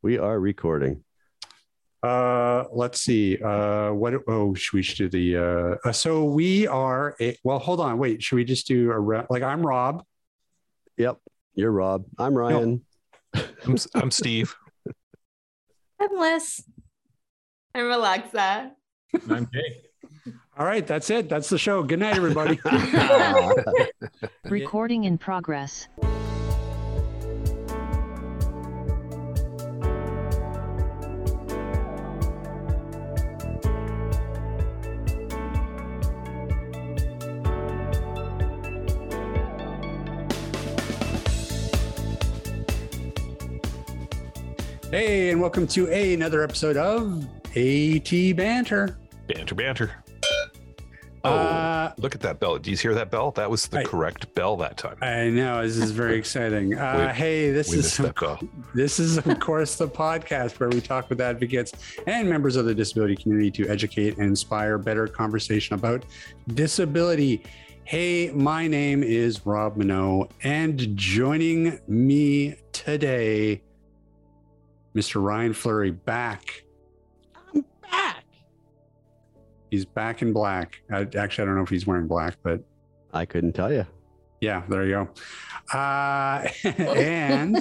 We are recording. Uh, let's see. Uh, what? Oh, should we should do the. Uh, uh, so we are. A, well, hold on. Wait. Should we just do a re- like? I'm Rob. Yep. You're Rob. I'm Ryan. I'm, I'm Steve. I'm Liz. I'm Alexa. I'm Jake. All right. That's it. That's the show. Good night, everybody. Recording in progress. Hey, and welcome to a, another episode of AT Banter. Banter, banter. Oh, Uh, look at that bell. Do you hear that bell? That was the I- correct bell that time. I know this is very exciting. Uh, We- hey, this is bell. This is, of course, the podcast where we talk with advocates and members of the disability community to educate and inspire better conversation about disability. Hey, my name is Rob Mineault, and joining me today, Mr. Ryan Fleury, back. I'm back. He's back in black. I, actually, I don't know if he's wearing black, but I couldn't tell you. yeah, there you go. Uh, and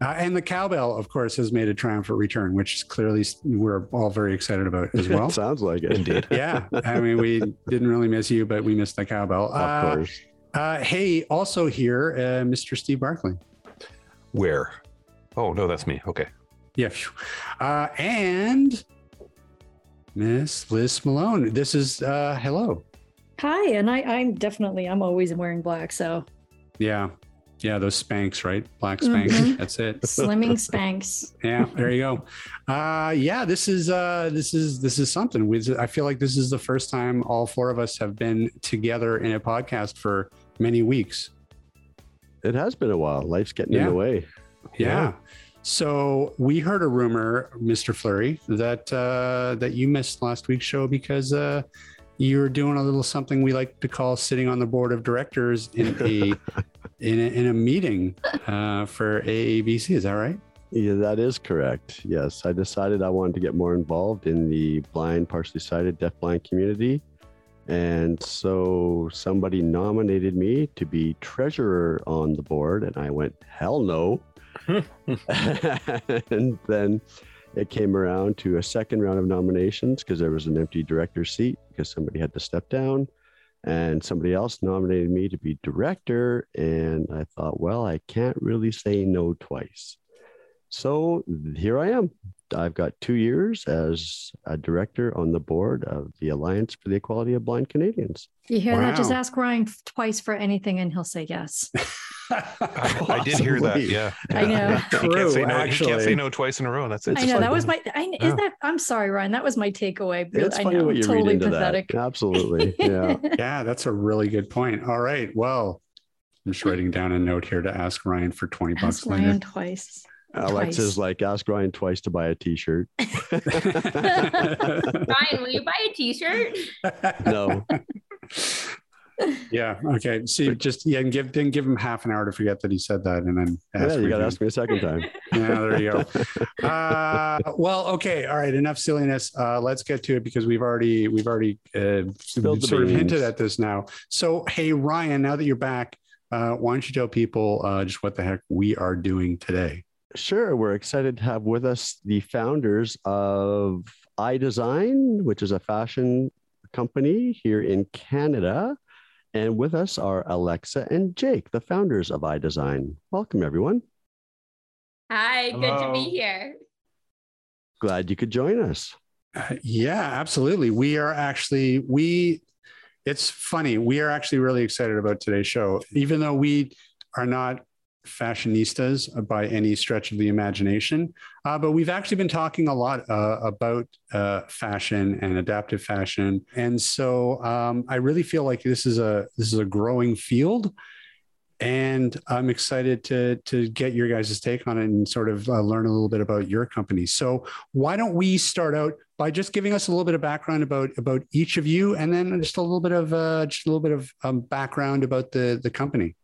uh, and the cowbell, of course, has made a triumphant return, which is clearly we're all very excited about as well. Sounds like it. Indeed. yeah, I mean, we didn't really miss you, but we missed the cowbell. of Uh, course. uh, hey, also here, uh, Mr. Steve Barclay. Where? Oh, no, that's me. Okay. Yeah, uh, and Miss Liz Malone. This is uh, hello. Hi, and I, I'm definitely I'm always wearing black, so Yeah, yeah, those Spanx, right? Black Spanx. Mhm. That's it. slimming Spanx. yeah there you go uh yeah this is uh this is this is something we, i feel like this is the first time all four of us have been together in a podcast for many weeks It has been a while. Life's getting in the way. yeah, so we heard a rumor mr Fleury that uh that you missed last week's show because uh you were doing a little something we like to call sitting on the board of directors in a in a, in a meeting uh for AEBC is that right Yeah, that is correct. Yes, I decided I wanted to get more involved in the blind, partially sighted, deafblind community. And so somebody nominated me to be treasurer on the board, and I went, hell no. and then it came around to a second round of nominations because there was an empty director seat because somebody had to step down. And somebody else nominated me to be director. And I thought, well, I can't really say no twice. So here I am. I've got two years as a director on the board of the Alliance for the Equality of Blind Canadians. You hear that? Just ask Ryan twice for anything, and he'll say yes. I, I did hear that. Possibly. Yeah. I know. He can't True, say no. He can't say no twice in a row. That's it. I know fun. that was my. I, is Yeah. that? I'm sorry, Ryan. That was my takeaway. Really, It's I funny know. what you totally read into pathetic. that. Absolutely. Yeah. Yeah, that's a really good point. All right. Well, I'm just writing down a note here to ask Ryan for 20 bucks ask later. Ryan twice. Alexa's like, ask Ryan twice to buy a t shirt. Ryan, will you buy a t-shirt? No. yeah. Okay. See, just yeah, and give then give him half an hour to forget that he said that, and then Yeah, ask you got to again. ask me a second time. Yeah, there you go. Uh, well, okay, all right. Enough silliness. Uh, let's get to it because we've already we've already uh, Spilled the sort of hinted at this now. So, hey, Ryan, now that you're back, uh, why don't you tell people uh, just what the heck we are doing today? Sure. We're excited to have with us the founders of iDesign, which is a fashion company here in Canada. And with us are Alexa and Jake, the founders of iDesign. Welcome, everyone. Hi, good to be here. Glad you could join us. Uh, yeah, absolutely. We are actually we. It's funny. We are actually really excited about today's show, even though we are not fashionistas by any stretch of the imagination. Uh, but we've actually been talking a lot uh, about uh, fashion and adaptive fashion, and so um, I really feel like this is a this is a growing field, and I'm excited to to get your guys' take on it and sort of uh, learn a little bit about your company. So why don't we start out by just giving us a little bit of background about about each of you, and then just a little bit of uh, just a little bit of um, background about the the company.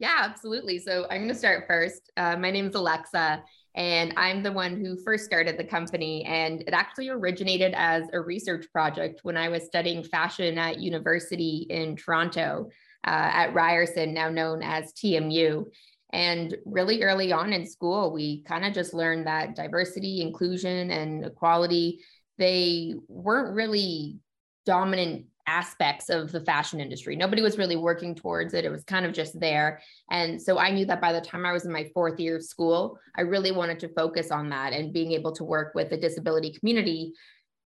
Yeah, absolutely. So I'm going to start first. Uh, my name is Alexa, And I'm the one who first started the company. And it actually originated as a research project when I was studying fashion at university in Toronto uh, at Ryerson, now known as TMU. And really early on in school, we kind of just learned that diversity, inclusion, and equality, they weren't really dominant aspects of the fashion industry. Nobody was really working towards it. It was kind of just there. And so I knew that by the time I was in my fourth year of school, I really wanted to focus on that and being able to work with the disability community.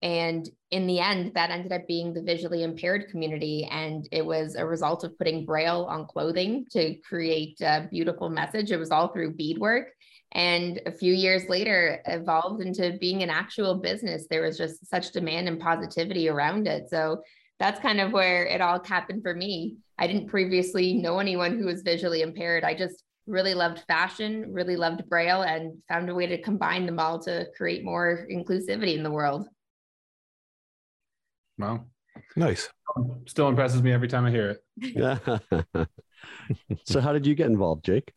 And in the end, that ended up being the visually impaired community. And it was a result of putting Braille on clothing to create a beautiful message. It was all through beadwork and a few years later evolved into being an actual business there was just such demand and positivity around it so that's kind of where it all happened for me. I didn't previously know anyone who was visually impaired. I just really loved fashion, really loved Braille, and found a way to combine them all to create more inclusivity in the world. Wow. Nice. Still impresses me every time I hear it. Yeah. so, how did you get involved, Jake?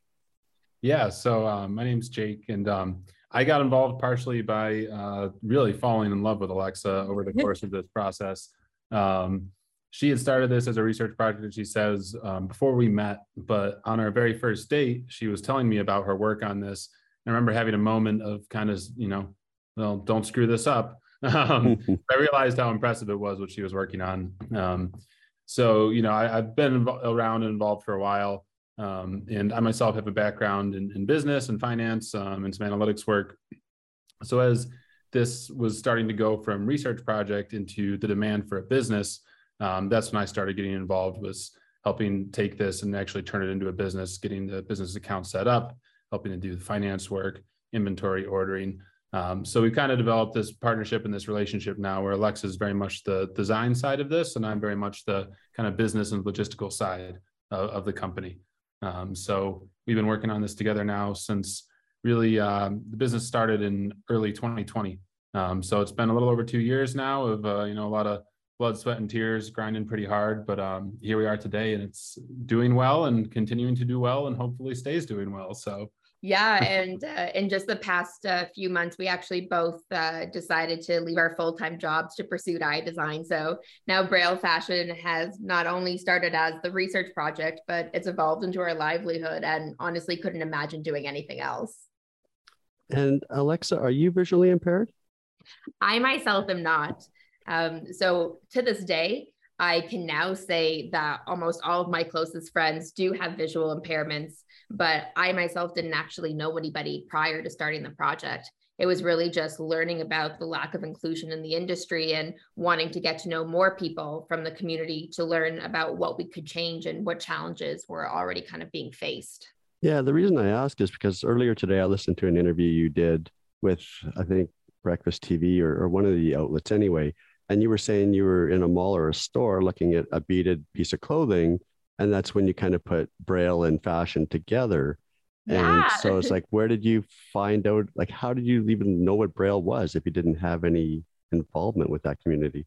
Yeah. So, um, my name's Jake, and um, I got involved partially by uh, really falling in love with Alexa over the course of this process. Um, she had started this as a research project, and she says, um, before we met. But on our very first date, she was telling me about her work on this. I remember having a moment of kind of, you know, well, don't screw this up. Um, I realized how impressive it was what she was working on. Um, so, you know, I, have been around and involved for a while. Um, and I myself have a background in, in business and finance um, and some analytics work. So as this was starting to go from research project into the demand for a business, um, that's when I started getting involved was helping take this and actually turn it into a business, getting the business account set up, helping to do the finance work, inventory ordering. Um, so we kind of developed this partnership and this relationship now where Alexa is very much the design side of this, and I'm very much the kind of business and logistical side of, of the company. Um, so we've been working on this together now since really um, the business started in early 2020. Um, so it's been a little over two years now of uh, you know a lot of blood, sweat, and tears, grinding pretty hard. But um, here we are today, and it's doing well and continuing to do well, and hopefully stays doing well. So yeah, and uh, in just the past uh, few months, we actually both uh, decided to leave our full time jobs to pursue iDesign. So now Braille Fashion has not only started as the research project, but it's evolved into our livelihood, and honestly, couldn't imagine doing anything else. And Alexa, are you visually impaired? I myself am not. Um, so to this day, I can now say that almost all of my closest friends do have visual impairments, but I myself didn't actually know anybody prior to starting the project. It was really just learning about the lack of inclusion in the industry and wanting to get to know more people from the community to learn about what we could change and what challenges were already kind of being faced. Yeah, the reason I ask is because earlier today I listened to an interview you did with, I think, Breakfast TV or, or one of the outlets anyway. And you were saying you were in a mall or a store looking at a beaded piece of clothing. And that's when you kind of put Braille and fashion together. Yeah. And so it's like, where did you find out? Like, how did you even know what Braille was if you didn't have any involvement with that community?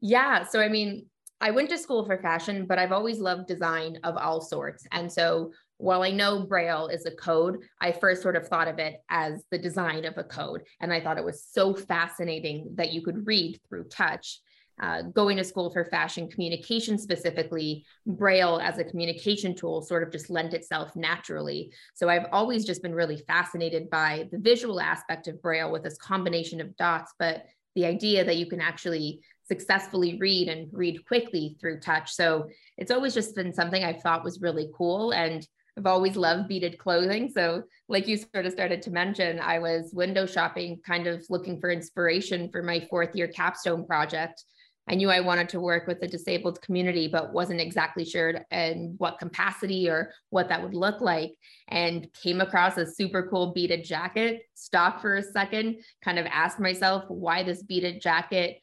Yeah. So, I mean, I went to school for fashion, but I've always loved design of all sorts. And so while I know Braille is a code, I first sort of thought of it as the design of a code. And I thought it was so fascinating that you could read through touch. Uh, going to school for fashion communication specifically, Braille as a communication tool sort of just lent itself naturally. So I've always just been really fascinated by the visual aspect of Braille with this combination of dots, but the idea that you can actually successfully read and read quickly through touch. So it's always just been something I thought was really cool. And I've always loved beaded clothing. So, like you sort of started to mention, I was window shopping, kind of looking for inspiration for my fourth year capstone project. I knew I wanted to work with the disabled community, but wasn't exactly sure in what capacity or what that would look like. And came across a super cool beaded jacket, stopped for a second, kind of asked myself why this beaded jacket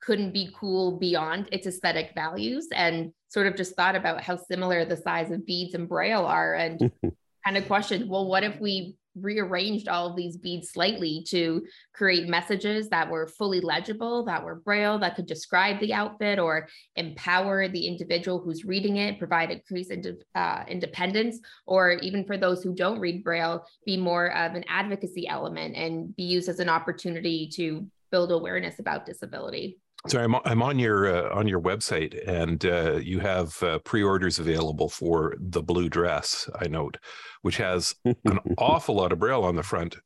couldn't be cool beyond its aesthetic values and sort of just thought about how similar the size of beads and braille are and kind of questioned, well, what if we rearranged all of these beads slightly to create messages that were fully legible, that were braille, that could describe the outfit or empower the individual who's reading it, provide increased uh, independence, or even for those who don't read braille, be more of an advocacy element and be used as an opportunity to build awareness about disability. So I'm I'm on your uh, on your website, and uh, you have uh, pre-orders available for the blue dress. I note, which has an awful lot of braille on the front,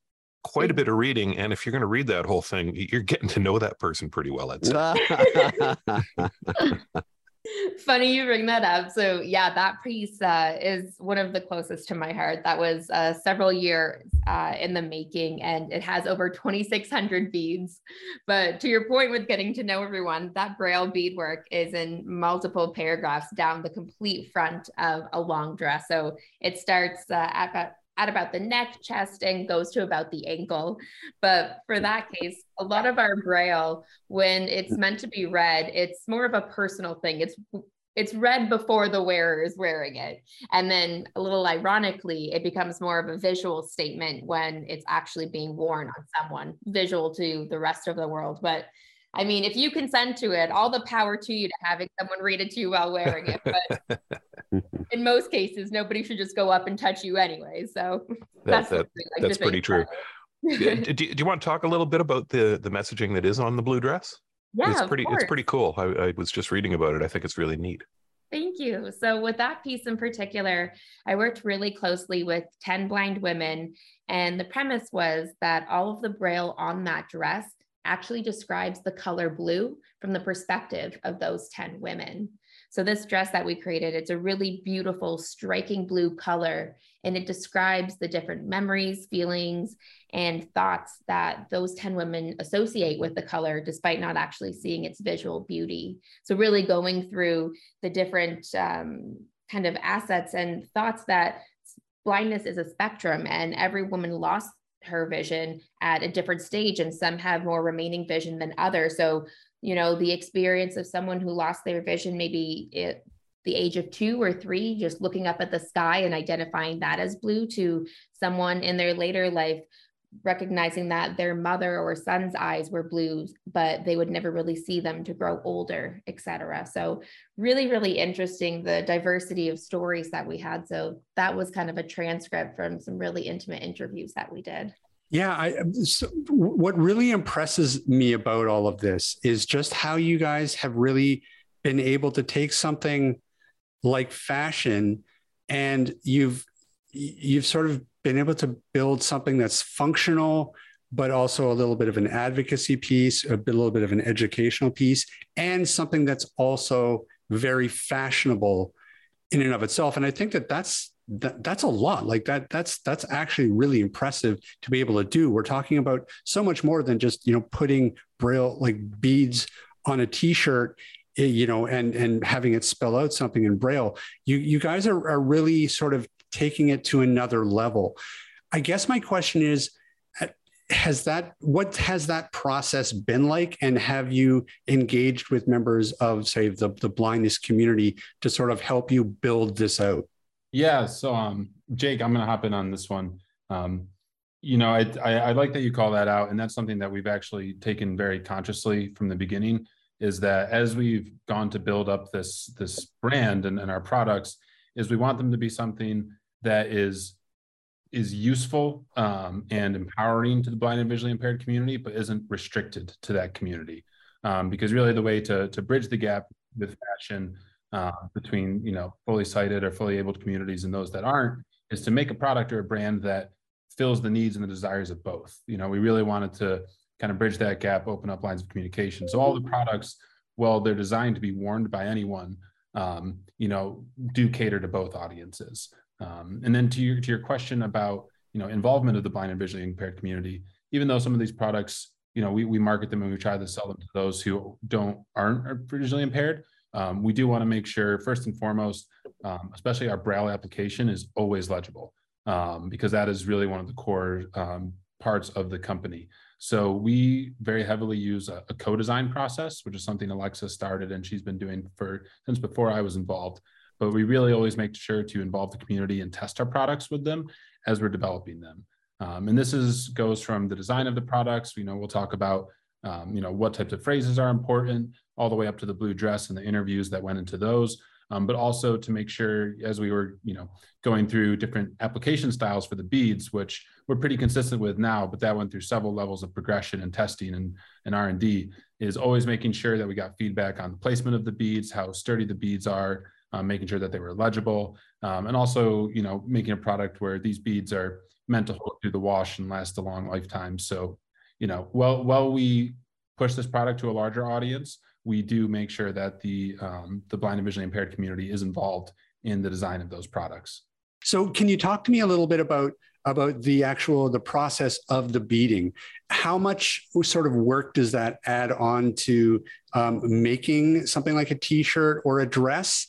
quite a bit of reading, and if you're going to read that whole thing, you're getting to know that person pretty well. I'd say. Funny you bring that up. So yeah, that piece uh, is one of the closest to my heart. That was uh, several years uh, in the making, and it has over 2,600 beads. But to your point with getting to know everyone, that Braille beadwork is in multiple paragraphs down the complete front of a long dress. So it starts uh, at about at about the neck, chest, and goes to about the ankle. But for that case, a lot of our braille, when it's mm-hmm. meant to be read, it's more of a personal thing. It's it's read before the wearer is wearing it. And then a little ironically, it becomes more of a visual statement when it's actually being worn on someone, visual to the rest of the world. But I mean, if you consent to it, all the power to you to having someone read it to you while wearing it. But in most cases, nobody should just go up and touch you anyway. So that's that, like that's pretty true. do, do, you want to talk a little bit about the the messaging that is on the blue dress? Yeah, it's pretty. It's pretty cool. I, I was just reading about it. I think it's really neat. Thank you. So, with that piece in particular, I worked really closely with 10 blind women. And the premise was that all of the braille on that dress actually describes the color blue from the perspective of those 10 women. So this dress that we created, it's a really beautiful, striking blue color, and it describes the different memories, feelings, and thoughts that those 10 women associate with the color, despite not actually seeing its visual beauty. So really going through the different um, kind of assets and thoughts that blindness is a spectrum and every woman lost her vision at a different stage and some have more remaining vision than others. So you know the experience of someone who lost their vision maybe at the age of two or three just looking up at the sky and identifying that as blue to someone in their later life recognizing that their mother or son's eyes were blue but they would never really see them to grow older etc so really really interesting the diversity of stories that we had. So that was kind of a transcript from some really intimate interviews that we did. Yeah I, um, so what really impresses me about all of this is just how you guys have really been able to take something like fashion and you've you've sort of been able to build something that's functional, but also a little bit of an advocacy piece, a little bit of an educational piece, and something that's also very fashionable in and of itself. And I think that that's that, that's a lot. Like that that's that's actually really impressive to be able to do. We're talking about so much more than just you know putting braille like beads on a t-shirt eh, you know and and having it spell out something in braille. You you guys are, are really sort of taking it to another level. I guess my question is has that what has that process been like? And have you engaged with members of say the, the blindness community to sort of help you build this out? Yeah so um jake i'm gonna hop in on this one. Um you know I, I, I like that you call that out and that's something that we've actually taken very consciously from the beginning is that as we've gone to build up this this brand and, and our products is we want them to be something that is is useful um, and empowering to the blind and visually impaired community, but isn't restricted to that community. Um, because really, the way to to bridge the gap with fashion uh, between you know fully sighted or fully able communities and those that aren't is to make a product or a brand that fills the needs and the desires of both. You know, we really wanted to kind of bridge that gap, open up lines of communication. So all the products, well, they're designed to be worn by anyone. Um, you know, do cater to both audiences. Um, and then to your to your question about you know involvement of the blind and visually impaired community, even though some of these products you know we, we market them and we try to sell them to those who don't aren't visually impaired, um, we do want to make sure first and foremost, um, especially our Braille application is always legible um, because that is really one of the core um, parts of the company. So we very heavily use a, a co-design process, which is something Alexa started and she's been doing for since before I was involved but we really always make sure to involve the community and test our products with them as we're developing them. Um, and this is goes from the design of the products. You know, we'll talk about um, you know what types of phrases are important, all the way up to the blue dress and the interviews that went into those. Um, but also to make sure as we were you know going through different application styles for the beads, which we're pretty consistent with now, but that went through several levels of progression and testing and, and R&D, is always making sure that we got feedback on the placement of the beads, how sturdy the beads are, um, making sure that they were legible, um, and also, you know, making a product where these beads are meant to hold through the wash and last a long lifetime. So, you know, while while we push this product to a larger audience, we do make sure that the um, the blind and visually impaired community is involved in the design of those products. So, can you talk to me a little bit about about the actual the process of the beading? How much sort of work does that add on to um, making something like a T-shirt or a dress?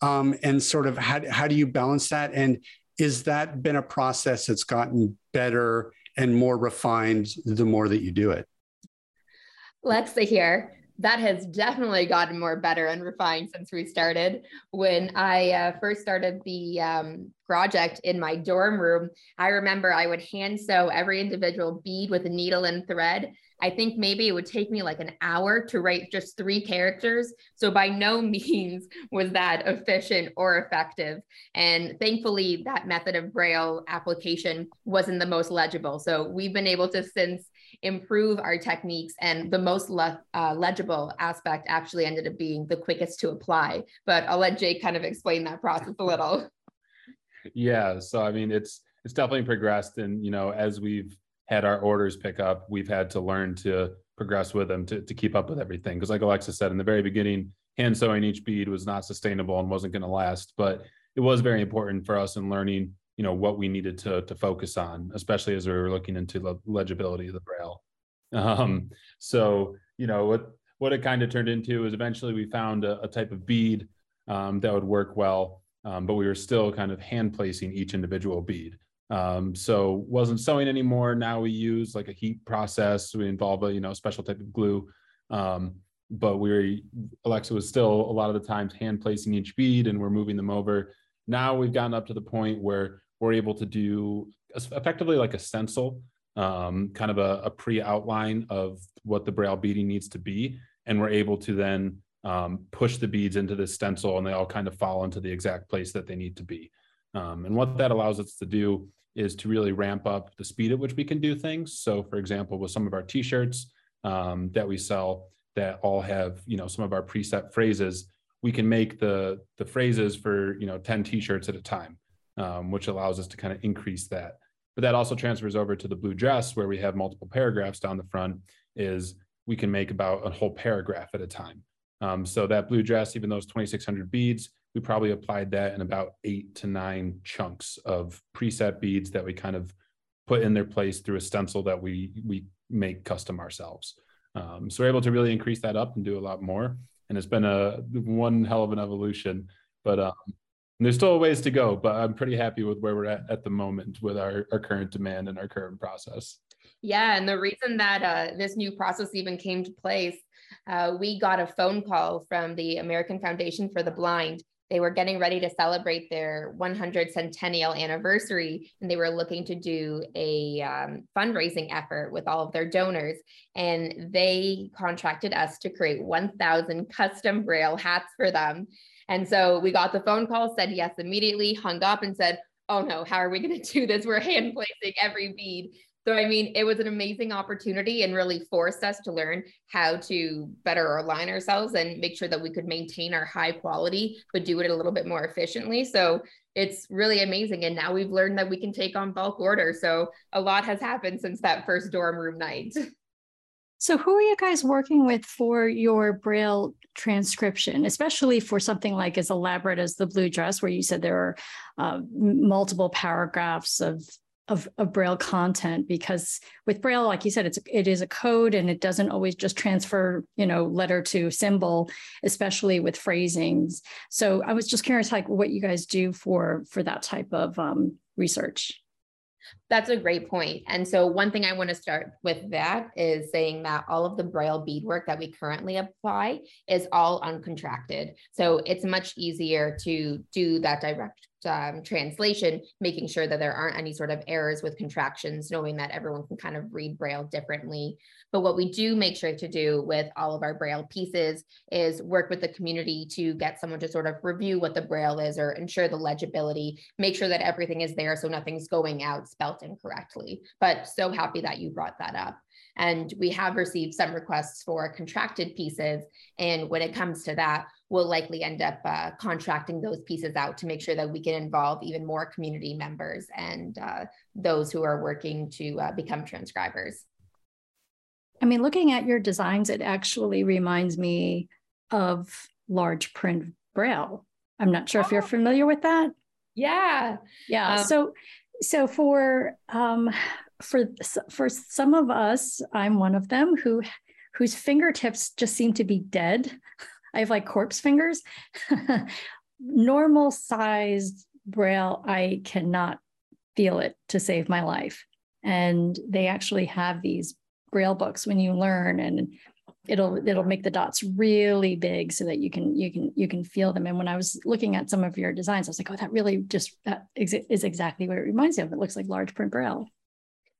Um, and sort of how, how do you balance that? And is that been a process that's gotten better and more refined the more that you do it? Lexa here that has definitely gotten more better and refined since we started. When I uh, first started the um, project in my dorm room, I remember I would hand sew every individual bead with a needle and thread I think maybe it would take me like an hour to write just three characters. So by no means was that efficient or effective. And thankfully, that method of Braille application wasn't the most legible. So we've been able to since improve our techniques and the most le- uh, legible aspect actually ended up being the quickest to apply but i'll let jake kind of explain that process a little yeah so i mean it's it's definitely progressed and you know as we've had our orders pick up, we've had to learn to progress with them to, to keep up with everything. Because like Alexa said in the very beginning, hand sewing each bead was not sustainable and wasn't going to last. But it was very important for us in learning, you know, what we needed to to focus on, especially as we were looking into the legibility of the braille. Um, so you know what what it kind of turned into is eventually we found a, a type of bead um, that would work well, um, but we were still kind of hand placing each individual bead. Um, so wasn't sewing anymore. Now we use like a heat process. We involve a you know special type of glue. Um, but we Alexa was still a lot of the times hand placing each bead and we're moving them over. Now we've gotten up to the point where we're able to do effectively like a stencil, um, kind of a, a pre-outline of what the braille beading needs to be, and we're able to then um, push the beads into the stencil and they all kind of fall into the exact place that they need to be. Um, and what that allows us to do is to really ramp up the speed at which we can do things. So, for example, with some of our T-shirts um, that we sell that all have you know some of our preset phrases, we can make the the phrases for you know 10 T-shirts at a time, um, which allows us to kind of increase that. But that also transfers over to the blue dress where we have multiple paragraphs down the front. Is we can make about a whole paragraph at a time. Um, so that blue dress, even those 2,600 beads, we probably applied that in about eight to nine chunks of preset beads that we kind of put in their place through a stencil that we we make custom ourselves. Um, so we're able to really increase that up and do a lot more. And it's been a one hell of an evolution, but um, there's still a ways to go. But I'm pretty happy with where we're at at the moment with our, our current demand and our current process. Yeah, and the reason that uh, this new process even came to place, uh, we got a phone call from the American Foundation for the Blind they were getting ready to celebrate their 100 centennial anniversary and they were looking to do a um, fundraising effort with all of their donors. And they contracted us to create 1000 custom braille hats for them. And so we got the phone call said yes immediately hung up and said oh no how are we going to do this? We're hand placing every bead so, I mean, it was an amazing opportunity and really forced us to learn how to better align ourselves and make sure that we could maintain our high quality, but do it a little bit more efficiently. So, it's really amazing. And now we've learned that we can take on bulk order. So, a lot has happened since that first dorm room night. So, who are you guys working with for your Braille transcription, especially for something like as elaborate as the blue dress, where you said there are uh, multiple paragraphs of of, of braille content because with braille like you said it's it is a code and it doesn't always just transfer you know letter to symbol especially with phrasings so i was just curious like what you guys do for for that type of um, research That's a great point. And so, one thing I want to start with that is saying that all of the Braille beadwork that we currently apply is all uncontracted. So, it's much easier to do that direct um, translation, making sure that there aren't any sort of errors with contractions, knowing that everyone can kind of read Braille differently. But what we do make sure to do with all of our Braille pieces is work with the community to get someone to sort of review what the Braille is or ensure the legibility, make sure that everything is there so nothing's going out spelt incorrectly. But so happy that you brought that up. And we have received some requests for contracted pieces. And when it comes to that, we'll likely end up uh, contracting those pieces out to make sure that we can involve even more community members and uh, those who are working to uh, become transcribers. I mean, looking at your designs, it actually reminds me of large print braille. I'm not sure oh. if you're oh. familiar with that. Yeah. Yeah. Um, so, so for um, for for some of us, I'm one of them who whose fingertips just seem to be dead. I have like corpse fingers. Normal sized braille, I cannot feel it to save my life. And they actually have these braille books when you learn and it'll it'll make the dots really big so that you can you can you can feel them. And when i was looking at some of your designs i was like oh that really just that is exactly what it reminds me of. It looks like large print braille.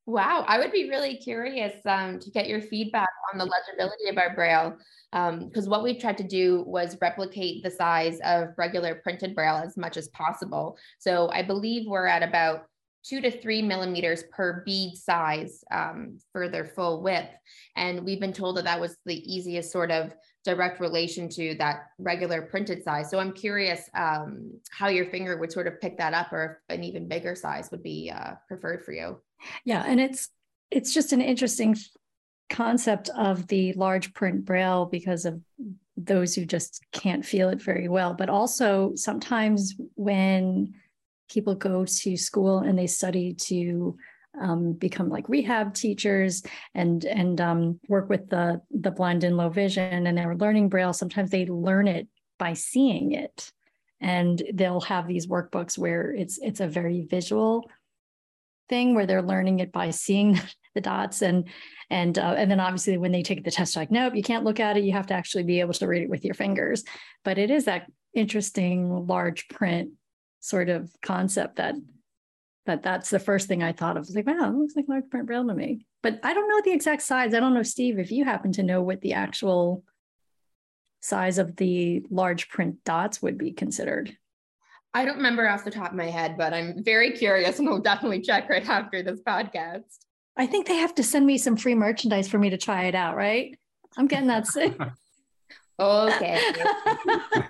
Wow. I would be really curious um, to get your feedback on the legibility of our braille because um, what we tried to do was replicate the size of regular printed braille as much as possible. So i believe we're at about two to three millimeters per bead size um, for their full width. And we've been told that that was the easiest sort of direct relation to that regular printed size. So I'm curious um, how your finger would sort of pick that up or if an even bigger size would be uh, preferred for you. Yeah, and it's it's just an interesting concept of the large print braille because of those who just can't feel it very well. But also sometimes when people go to school and they study to um, become like rehab teachers and and um, work with the the blind and low vision and they're learning braille. Sometimes they learn it by seeing it. And they'll have these workbooks where it's it's a very visual thing where they're learning it by seeing the dots. And and uh, and then obviously when they take the test like nope you can't look at it. You have to actually be able to read it with your fingers. But it is that interesting large print sort of concept that that that's the first thing I thought of. I was like, wow, it looks like large print braille to me. But I don't know the exact size. I don't know, Steve, if you happen to know what the actual size of the large print dots would be considered. I don't remember off the top of my head, but I'm very curious and we'll definitely check right after this podcast. I think they have to send me some free merchandise for me to try it out, right? I'm getting that sick. Okay.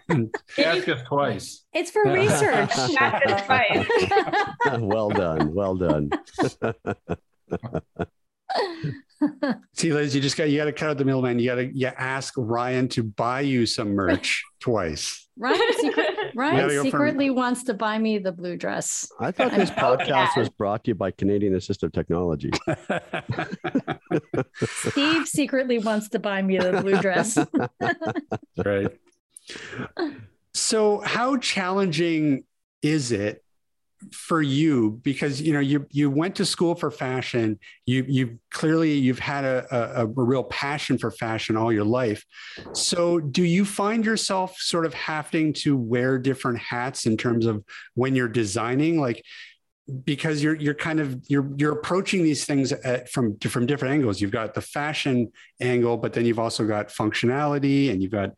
Ask us twice. It's for research. Ask us twice. well done. Well done. See, Liz, you just got you got to cut out the middleman. You got to you ask Ryan to buy you some merch twice. Ryan, secret, Ryan secretly from... wants to buy me the blue dress. I thought this podcast was brought to you by Canadian Assistive Technology. Steve secretly wants to buy me the blue dress. right. So, how challenging is it for you because you know you you went to school for fashion. You you clearly you've had a, a, a, real passion for fashion all your life. So do you find yourself sort of having to wear different hats in terms of when you're designing? Like because you're you're kind of you're you're approaching these things at, from from different angles. You've got the fashion angle but then you've also got functionality and you've got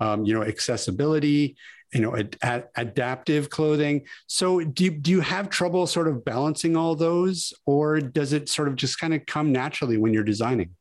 um, you know accessibility you know ad, ad, adaptive clothing so do you, do you have trouble sort of balancing all those or does it sort of just kind of come naturally when you're designing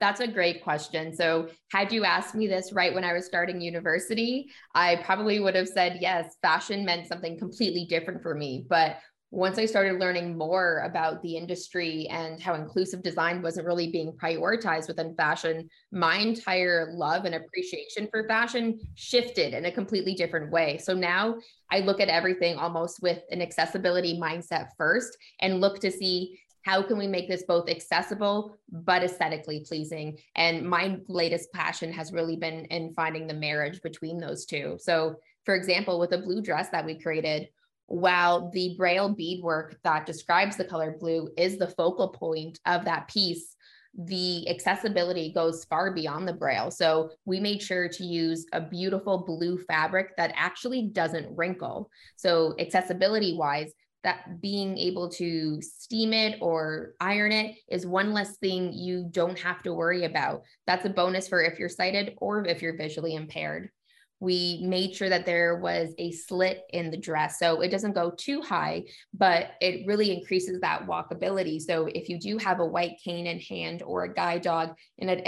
that's a great question. So, had you asked me this right when I was starting university, I probably would have said yes, fashion meant something completely different for me. But once I started learning more about the industry and how inclusive design wasn't really being prioritized within fashion, my entire love and appreciation for fashion shifted in a completely different way. So now I look at everything almost with an accessibility mindset first and look to see how can we make this both accessible but aesthetically pleasing and my latest passion has really been in finding the marriage between those two so for example with a blue dress that we created while the braille beadwork that describes the color blue is the focal point of that piece the accessibility goes far beyond the braille. So we made sure to use a beautiful blue fabric that actually doesn't wrinkle. So accessibility wise, that being able to steam it or iron it is one less thing you don't have to worry about. That's a bonus for if you're sighted or if you're visually impaired we made sure that there was a slit in the dress. So it doesn't go too high, but it really increases that walkability. So if you do have a white cane in hand or a guide dog, and at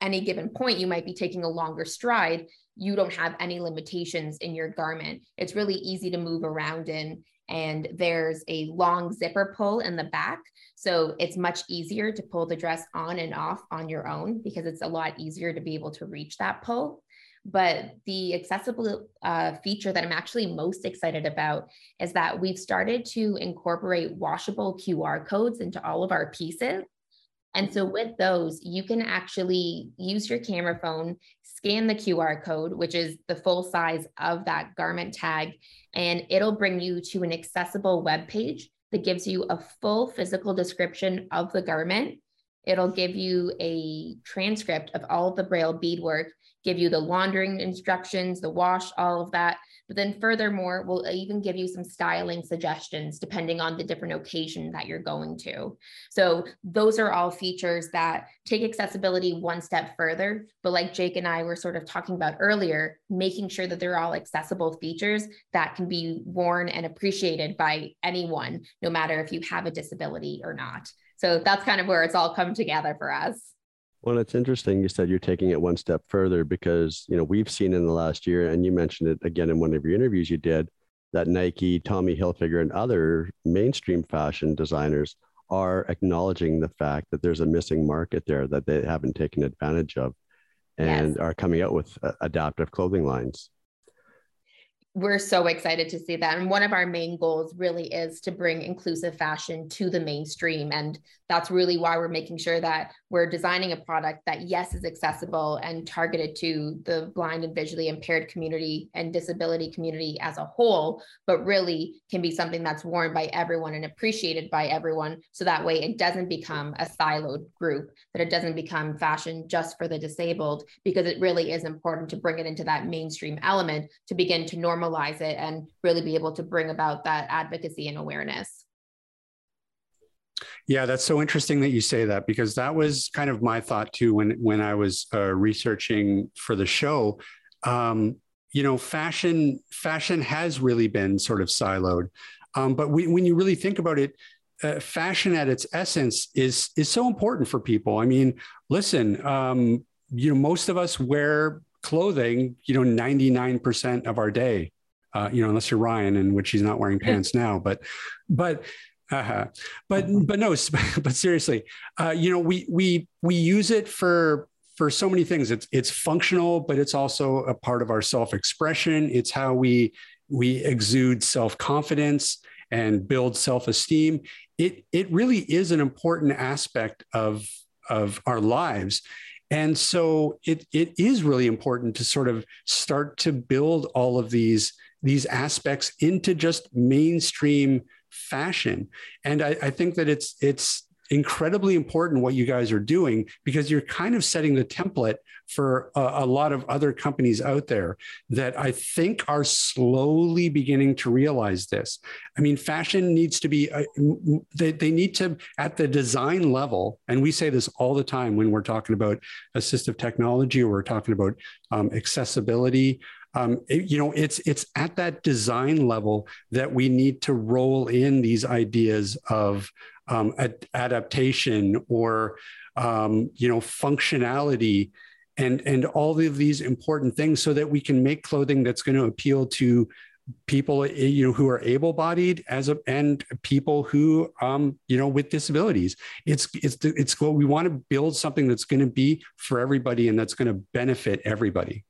any given point, you might be taking a longer stride, you don't have any limitations in your garment. It's really easy to move around in. And there's a long zipper pull in the back. So it's much easier to pull the dress on and off on your own because it's a lot easier to be able to reach that pull. But the accessible uh, feature that I'm actually most excited about is that we've started to incorporate washable QR codes into all of our pieces. And so with those, you can actually use your camera phone, scan the QR code, which is the full size of that garment tag, and it'll bring you to an accessible web page that gives you a full physical description of the garment. It'll give you a transcript of all the braille beadwork give you the laundering instructions, the wash, all of that. But then furthermore, we'll even give you some styling suggestions depending on the different occasion that you're going to. So those are all features that take accessibility one step further. But like Jake and I were sort of talking about earlier, making sure that they're all accessible features that can be worn and appreciated by anyone, no matter if you have a disability or not. So that's kind of where it's all come together for us. Well, it's interesting. You said you're taking it one step further because you know we've seen in the last year, and you mentioned it again in one of your interviews you did, that Nike, Tommy Hilfiger, and other mainstream fashion designers are acknowledging the fact that there's a missing market there that they haven't taken advantage of, and yes. are coming out with uh, adaptive clothing lines we're so excited to see that. And one of our main goals really is to bring inclusive fashion to the mainstream. And that's really why we're making sure that we're designing a product that, yes, is accessible and targeted to the blind and visually impaired community and disability community as a whole, but really can be something that's worn by everyone and appreciated by everyone. So that way it doesn't become a siloed group, that it doesn't become fashion just for the disabled, because it really is important to bring it into that mainstream element to begin to normalize normalize it and really be able to bring about that advocacy and awareness. Yeah, that's so interesting that you say that because that was kind of my thought too when when I was uh, researching for the show. Um, you know, fashion fashion has really been sort of siloed, um, but we, when you really think about it, uh, fashion at its essence is is so important for people. I mean, listen, um, you know, most of us wear clothing, you know, ninety nine percent of our day uh, you know, unless you're Ryan, in which he's not wearing pants now. But, but, uh, but, mm-hmm. but no, but seriously, uh, you know, we we we use it for for so many things. It's it's functional, but it's also a part of our self expression. It's how we we exude self confidence and build self esteem. It it really is an important aspect of of our lives. And so it, it is really important to sort of start to build all of these these aspects into just mainstream fashion. And I, I think that it's it's incredibly important what you guys are doing because you're kind of setting the template for a, a, lot of other companies out there that I think are slowly beginning to realize this. I mean, fashion needs to be, uh, they, they need to, at the design level, and we say this all the time when we're talking about assistive technology or we're talking about um, accessibility um, it, you know it's it's at that design level that we need to roll in these ideas of um, ad- adaptation or um, you know functionality and and all of these important things so that we can make clothing that's going to appeal to people eh, you know who are able-bodied as a and people who um you know with disabilities. It's it's it's what we want to build something that's going to be for everybody and that's going to benefit everybody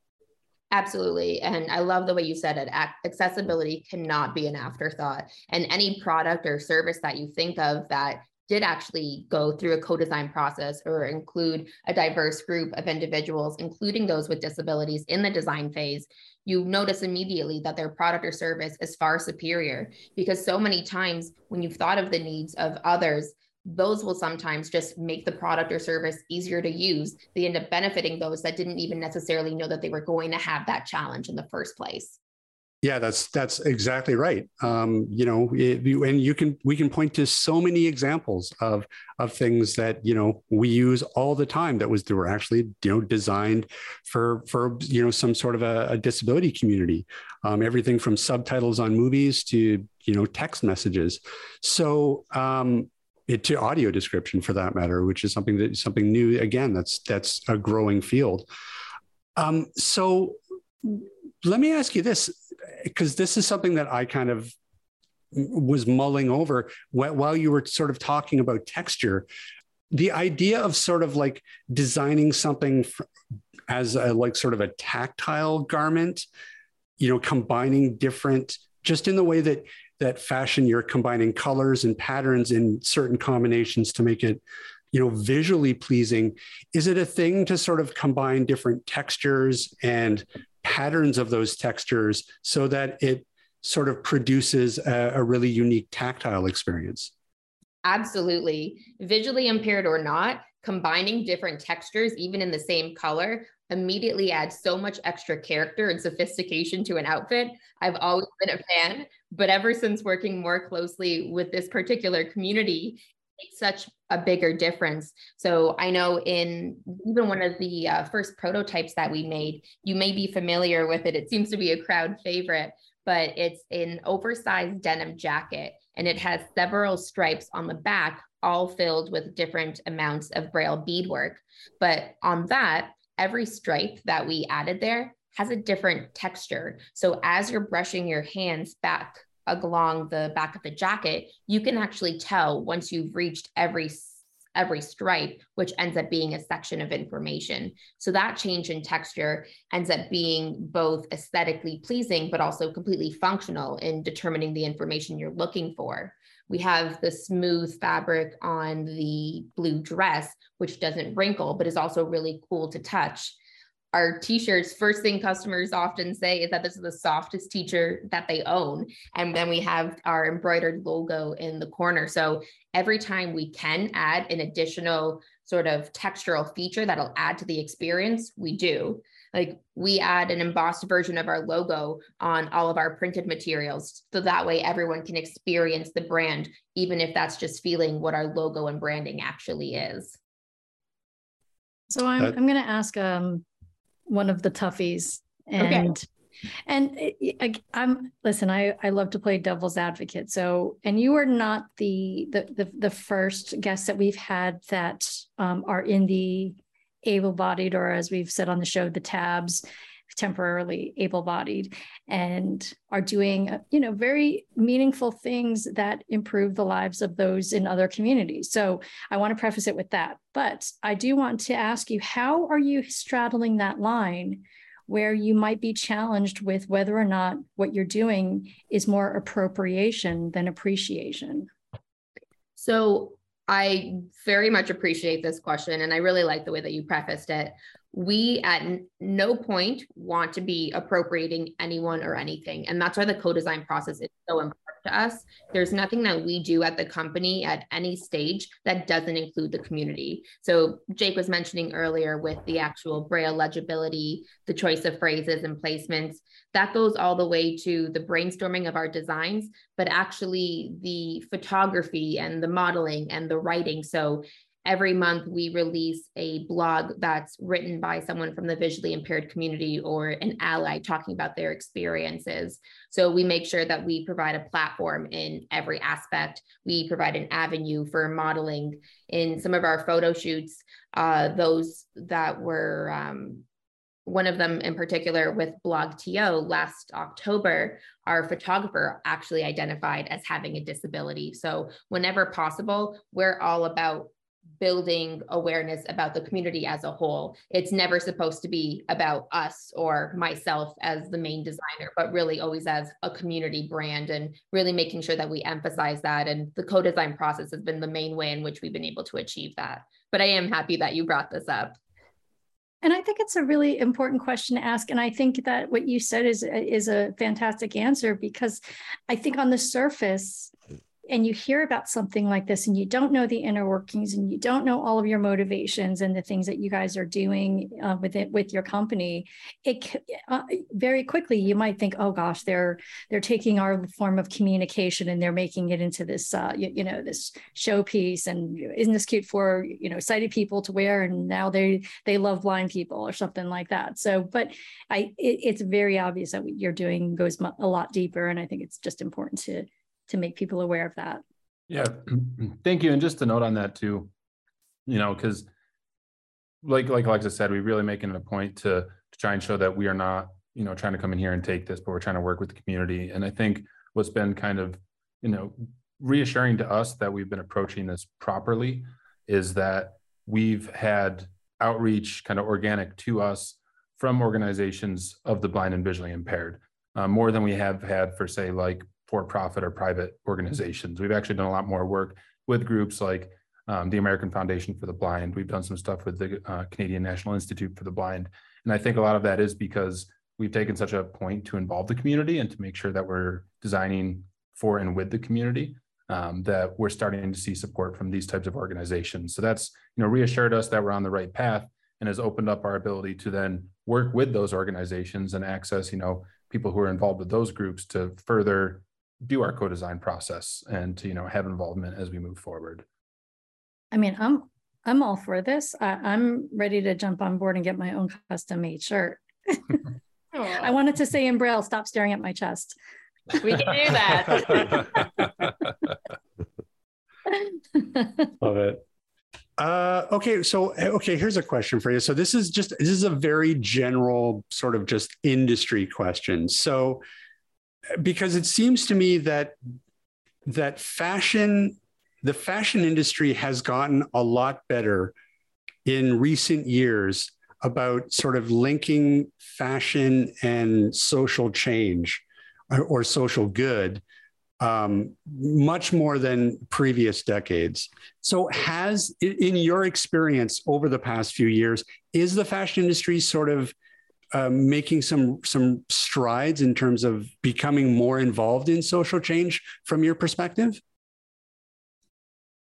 Absolutely. And I love the way you said it. Accessibility cannot be an afterthought. And any product or service that you think of that did actually go through a co-design process or include a diverse group of individuals, including those with disabilities in the design phase, you notice immediately that their product or service is far superior because so many times when you've thought of the needs of others, those will sometimes just make the product or service easier to use. They end up benefiting those that didn't even necessarily know that they were going to have that challenge in the first place. Yeah, that's that's exactly right. Um, you know, it, and you can we can point to so many examples of of things that you know we use all the time that was that were actually you know designed for for you know some sort of a, a disability community. Um, everything from subtitles on movies to you know text messages. So um, it, to audio description for that matter, which is something that something new. Again, that's that's a growing field. Um, so let me ask you this because this is something that I kind of was mulling over while you were sort of talking about texture. The idea of sort of like designing something as a like sort of a tactile garment, you know, combining different, just in the way that that fashion you're combining colors and patterns in certain combinations to make it you know visually pleasing is it a thing to sort of combine different textures and patterns of those textures so that it sort of produces a, a really unique tactile experience. Absolutely. Visually impaired or not, combining different textures, even in the same color, immediately adds so much extra character and sophistication to an outfit. I've always been a fan, but ever since working more closely with this particular community, makes such a bigger difference. So I know in even one of the uh, first prototypes that we made, you may be familiar with it. It seems to be a crowd favorite, but it's an oversized denim jacket and it has several stripes on the back, all filled with different amounts of braille beadwork. But on that, every stripe that we added there has a different texture. So as you're brushing your hands back along the back of the jacket, you can actually tell once you've reached every every stripe, which ends up being a section of information. So that change in texture ends up being both aesthetically pleasing, but also completely functional in determining the information you're looking for. We have the smooth fabric on the blue dress, which doesn't wrinkle, but is also really cool to touch. Our t-shirts first thing customers often say is that this is the softest t-shirt that they own. And then we have our embroidered logo in the corner. So every time we can add an additional sort of textural feature that'll add to the experience we do like we add an embossed version of our logo on all of our printed materials so that way everyone can experience the brand even if that's just feeling what our logo and branding actually is so i'm, I'm going to ask um, one of the toughies and okay. and I, i'm listen i i love to play devil's advocate so and you are not the the the, the first guests that we've had that um, are in the able-bodied or as we've said on the show the tabs temporarily able-bodied and are doing you know very meaningful things that improve the lives of those in other communities. So i want to preface it with that. But i do want to ask you how are you straddling that line where you might be challenged with whether or not what you're doing is more appropriation than appreciation? So I very much appreciate this question. And I really like the way that you prefaced it we at no point want to be appropriating anyone or anything. And that's why the co design process is so important to us. There's nothing that we do at the company at any stage that doesn't include the community. So, Jake was mentioning earlier with the actual Braille legibility, the choice of phrases and placements, that goes all the way to the brainstorming of our designs, but actually the photography and the modeling and the writing. So, every month we release a blog that's written by someone from the visually impaired community or an ally talking about their experiences. So we make sure that we provide a platform in every aspect. We provide an avenue for modeling in some of our photo shoots, uh, those that were um, one of them in particular with BlogTO last October, our photographer actually identified as having a disability. So, whenever possible, we're all about building awareness about the community as a whole. It's never supposed to be about us or myself as the main designer, but really always as a community brand and really making sure that we emphasize that. And the co design process has been the main way in which we've been able to achieve that. But I am happy that you brought this up. And I think it's a really important question to ask. And I think that what you said is, is a fantastic answer because I think on the surface, and you hear about something like this and you don't know the inner workings and you don't know all of your motivations and the things that you guys are doing uh, with it with your company it uh, very quickly you might think oh gosh they're they're taking our form of communication and they're making it into this uh, you, you, know this showpiece and isn't this cute for you know sighted people to wear and now they they love blind people or something like that. So but i it, it's very obvious that what you're doing goes a lot deeper and i think it's just important to to make people aware of that. Yeah, thank you. And just to note on that too, you know, because like like Alexa said, we really making it a point to to try and show that we are not, you know, trying to come in here and take this, but we're trying to work with the community. And I think what's been kind of, you know, reassuring to us that we've been approaching this properly is that we've had outreach kind of organic to us from organizations of the blind and visually impaired uh, more than we have had for say like for-profit or private organizations. We've actually done a lot more work with groups like um, the American Foundation for the Blind. We've done some stuff with the uh, Canadian National Institute for the Blind. And I think a lot of that is because we've taken such a point to involve the community and to make sure that we're designing for and with the community um, that we're starting to see support from these types of organizations. So that's, you know, reassured us that we're on the right path and has opened up our ability to then work with those organizations and access, you know, people who are involved with those groups to further do our co-design process and to you know have involvement as we move forward. I mean i'm i'm all for this. I, am ready to jump on board and get my own custom made shirt. I wanted to say in braille stop staring at my chest. We can do that. Love it. Uh, okay, so okay, here's a question for you. So this is just this is a very general sort of just industry question. So because it seems to me that that fashion the fashion industry has gotten a lot better in recent years about sort of linking fashion and social change or, or social good um, much more than previous decades. So, has in your experience over the past few years, is the fashion industry sort of um, making some some strides in terms of becoming more involved in social change from your perspective?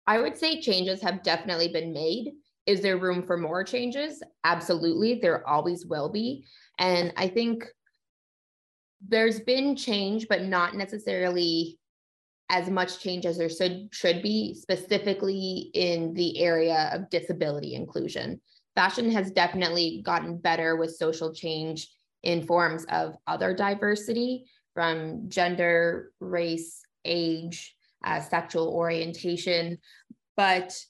I would say changes have definitely been made. Is there room for more changes? Absolutely, there always will be. And I think there's been change, but not necessarily as much change as there should should be, specifically in the area of disability inclusion fashion has definitely gotten better with social change in forms of other diversity from gender, race, age, uh, sexual orientation, but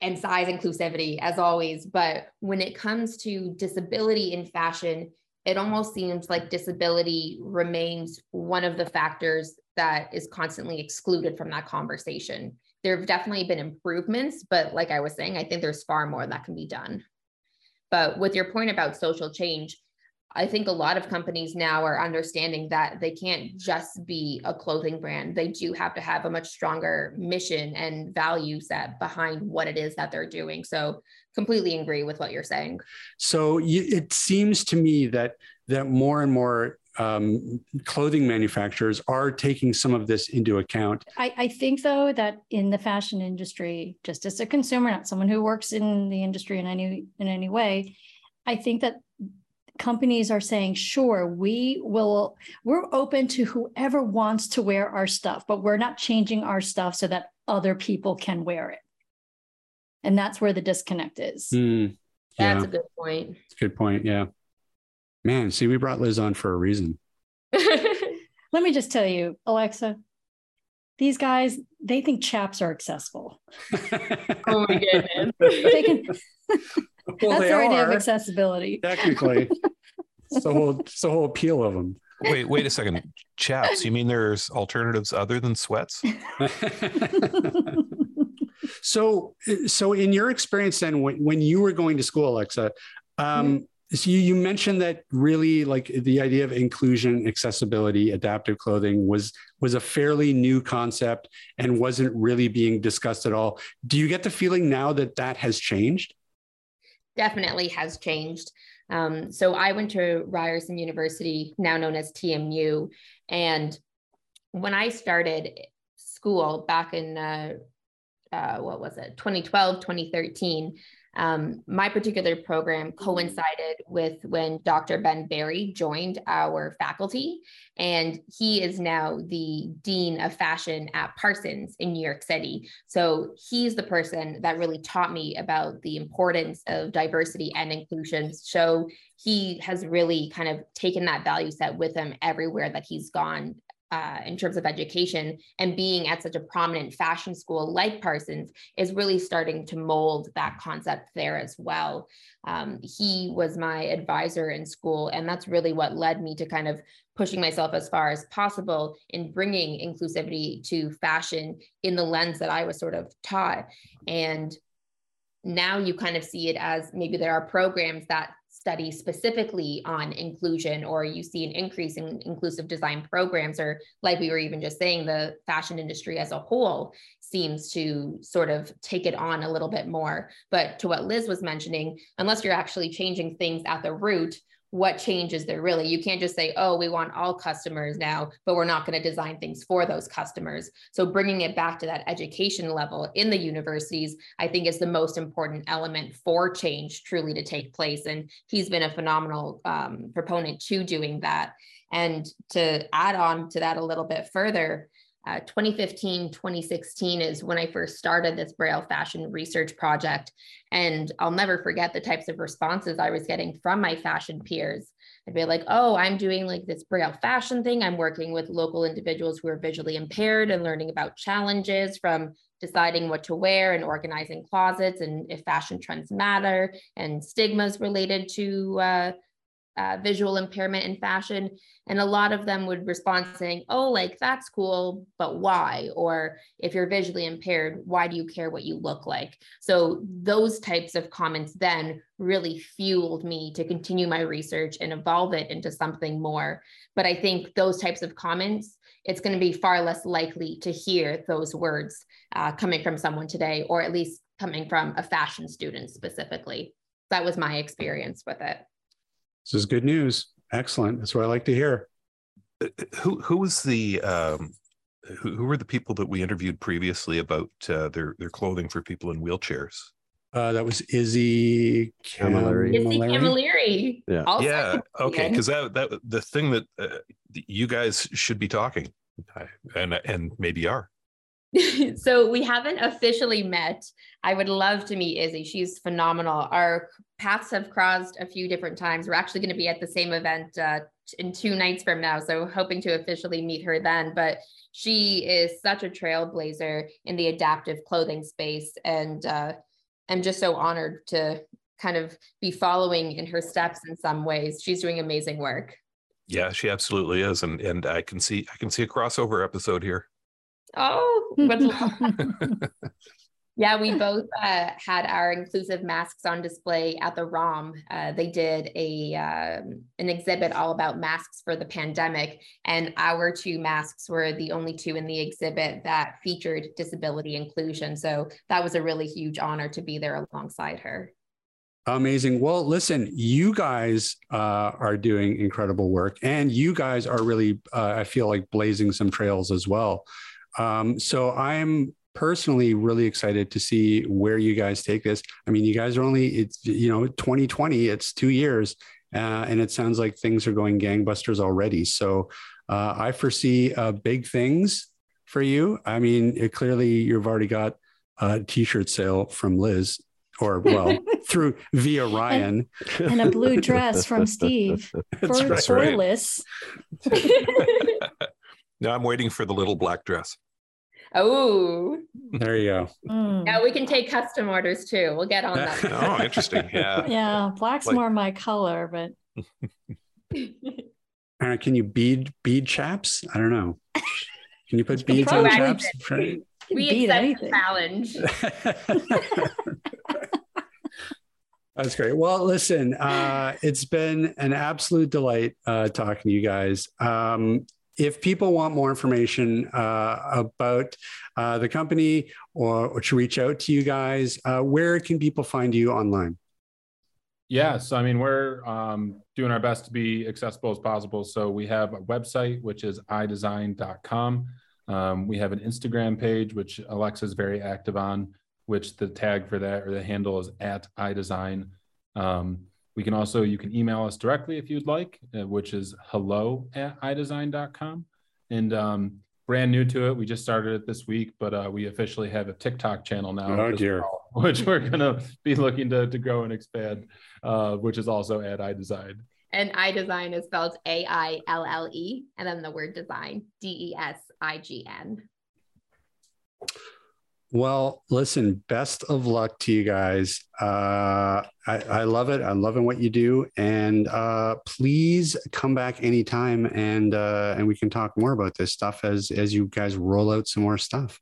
and size inclusivity as always. But when it comes to disability in fashion, it almost seems like disability remains one of the factors that is constantly excluded from that conversation there have definitely been improvements, but like I was saying, I think there's far more that can be done. But with your point about social change, I think a lot of companies now are understanding that they can't just be a clothing brand. They do have to have a much stronger mission and value set behind what it is that they're doing. So, completely agree with what you're saying. So, it seems to me that that more and more um, clothing manufacturers are taking some of this into account. I, I, think, though, that in the fashion industry, just as a consumer, not someone who works in the industry in any in any way, I think that companies are saying, sure, we will, we're open to whoever wants to wear our stuff, but we're not changing our stuff so that other people can wear it. And that's where the disconnect is. Mm, yeah. That's a good point. Good point. Yeah. Man, see, we brought Liz on for a reason. Let me just tell you, Alexa, these guys, they think chaps are accessible. oh my goodness. they can, well, that's their idea of accessibility. Technically. it's the whole it's the whole appeal of them. Wait, wait a second. Chaps, you mean there's alternatives other than sweats? So, so in your experience, then, when, when you were going to school, Alexa, um, so you, you mentioned that really like the idea of inclusion, accessibility, adaptive clothing was was a fairly new concept and wasn't really being discussed at all. Do you get the feeling now that that has changed? Definitely has changed. Um, so I went to Ryerson University, now known as TMU, and when I started school back in uh, uh, what was it, 2012, 2013, um, my particular program coincided with when Dr. Ben Barry joined our faculty, and he is now the Dean of Fashion at Parsons in New York City. So he's the person that really taught me about the importance of diversity and inclusion. So he has really kind of taken that value set with him everywhere that he's gone uh, in terms of education and being at such a prominent fashion school like Parsons is really starting to mold that concept there as well. Um, he was my advisor in school, and that's really what led me to kind of pushing myself as far as possible in bringing inclusivity to fashion in the lens that I was sort of taught. And now you kind of see it as maybe there are programs that study specifically on inclusion or you see an increase in inclusive design programs or like we were even just saying the fashion industry as a whole seems to sort of take it on a little bit more. But to what liz was mentioning unless you're actually changing things at the root what changes there really. You can't just say oh we want all customers now but we're not going to design things for those customers. So bringing it back to that education level in the universities i think is the most important element for change truly to take place and he's been a phenomenal um, proponent to doing that. And to add on to that a little bit further uh, 2015, 2016 is when I first started this Braille fashion research project. And I'll never forget the types of responses I was getting from my fashion peers. I'd be like, oh, I'm doing like this Braille fashion thing. I'm working with local individuals who are visually impaired and learning about challenges from deciding what to wear and organizing closets and if fashion trends matter and stigmas related to uh, uh, visual impairment in fashion. And a lot of them would respond saying, oh, like that's cool, but why? Or if you're visually impaired, why do you care what you look like? So those types of comments then really fueled me to continue my research and evolve it into something more. But I think those types of comments, it's going to be far less likely to hear those words uh, coming from someone today, or at least coming from a fashion student specifically. That was my experience with it. This is good news. Excellent. That's what I like to hear. Uh, who who was the um, who, who were the people that we interviewed previously about uh, their their clothing for people in wheelchairs? Uh, that was Izzy Camilleri. Izzy Camilleri. Yeah. Also yeah. Okay. Because that that the thing that uh, you guys should be talking, and and maybe are. so we haven't officially met. I would love to meet Izzy. She's phenomenal. Our paths have crossed a few different times. We're actually going to be at the same event uh, in two nights from now. So hoping to officially meet her then. But she is such a trailblazer in the adaptive clothing space. And uh, I'm just so honored to kind of be following in her steps in some ways. She's doing amazing work. Yeah, she absolutely is, and and I can see I can see a crossover episode here. Oh, would love- yeah, we both uh, had our inclusive masks on display at the ROM. Uh, they did a um, an exhibit all about masks for the pandemic, and our two masks were the only two in the exhibit that featured disability inclusion. So that was a really huge honor to be there alongside her. Amazing. Well, listen, you guys uh, are doing incredible work, and you guys are really, uh, I feel like, blazing some trails as well. Um, so I'm personally really excited to see where you guys take this. I mean, you guys are only it's you know 2020, it's two years, uh, and it sounds like things are going gangbusters already. So uh, I foresee uh, big things for you. I mean, it, clearly you've already got a t-shirt sale from Liz. Or well, through via Ryan, and a blue dress from Steve for, right. for right. Liz. now I'm waiting for the little black dress. Oh, there you go. Mm. yeah, we can take custom orders too. We'll get on that. Oh, interesting. Yeah. Yeah, black's Like- more my color, but All right, can you bead bead chaps? I don't know. Can you put beads on chaps? can We beat accept the challenge. That's great. Well, listen, uh, it's been an absolute delight uh, talking to you guys. Um, if people want more information uh, about uh, the company or, or to reach out to you guys, uh, where can people find you online? Yeah, so I mean, we're um, doing our best to be accessible as possible. So we have a website, which is iDesign.com. Um, we have an Instagram page, which Alexa is very active on, which the tag for that or the handle is at iDesign. Um, we can also, you can email us directly if you'd like, uh, which is hello at iDesign.com. And um, brand new to it, we just started it this week, but uh, we officially have a TikTok channel now. Oh, dear. well, which we're going to be looking to, to grow and expand, uh, which is also at iDesign. And I design is spelled A I L L E, and then the word design, D E S I G N. Well, listen, best of luck to you guys. Uh, I, I love it. I'm loving what you do. And uh, please come back anytime and uh, and we can talk more about this stuff as as you guys roll out some more stuff.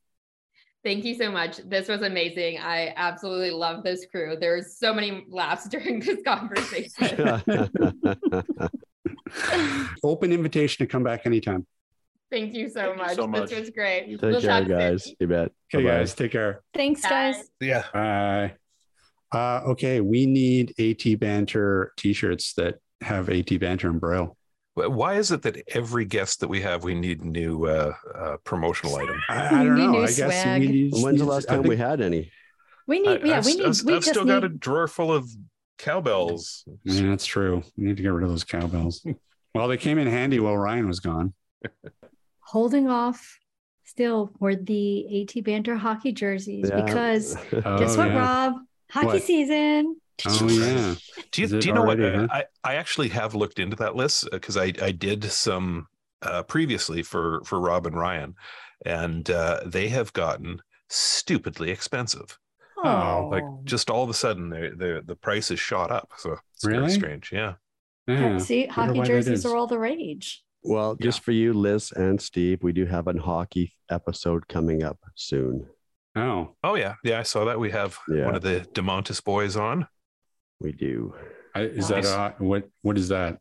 Thank you so much. This was amazing. I absolutely love this crew. There's so many laughs during this conversation. Open invitation to come back anytime. Thank you so Thank you much. so much. This was great. Take We'll care, talk soon. guys. You bet. Okay, Bye-bye. guys, take care. Thanks, guys. Yeah. Bye. Uh, okay, we need AT Banter t-shirts that have AT Banter and Braille. Why is it that every guest that we have, we need new uh, uh, promotional item? I, I don't know. I guess swag. we need. When's the last time think- we had any? We need, yeah, I've, we need, I've, we I've just still need, got a drawer full of cowbells. Yeah, that's true. We need to get rid of those cowbells. well, they came in handy while Ryan was gone. Holding off still for the AT Banter hockey jerseys Yeah. because Oh, guess what, yeah. Rob? Hockey What? season. Oh yeah. Do you, do you know what? huh? I, I actually have looked into that list because I, I did some uh, previously for for Rob and Ryan, and uh, they have gotten stupidly expensive. Oh, Like Oh. just all of a sudden, the the the price is shot up. So it's Really? very strange. Yeah. Yeah. See, hockey jerseys are all the rage. Well, just for you, Liz and Steve, we do have a hockey episode coming up soon. Oh, Oh yeah, yeah. I saw that. We have Yeah. one of the Demontis boys on. We do. I, is that a, what? What is that?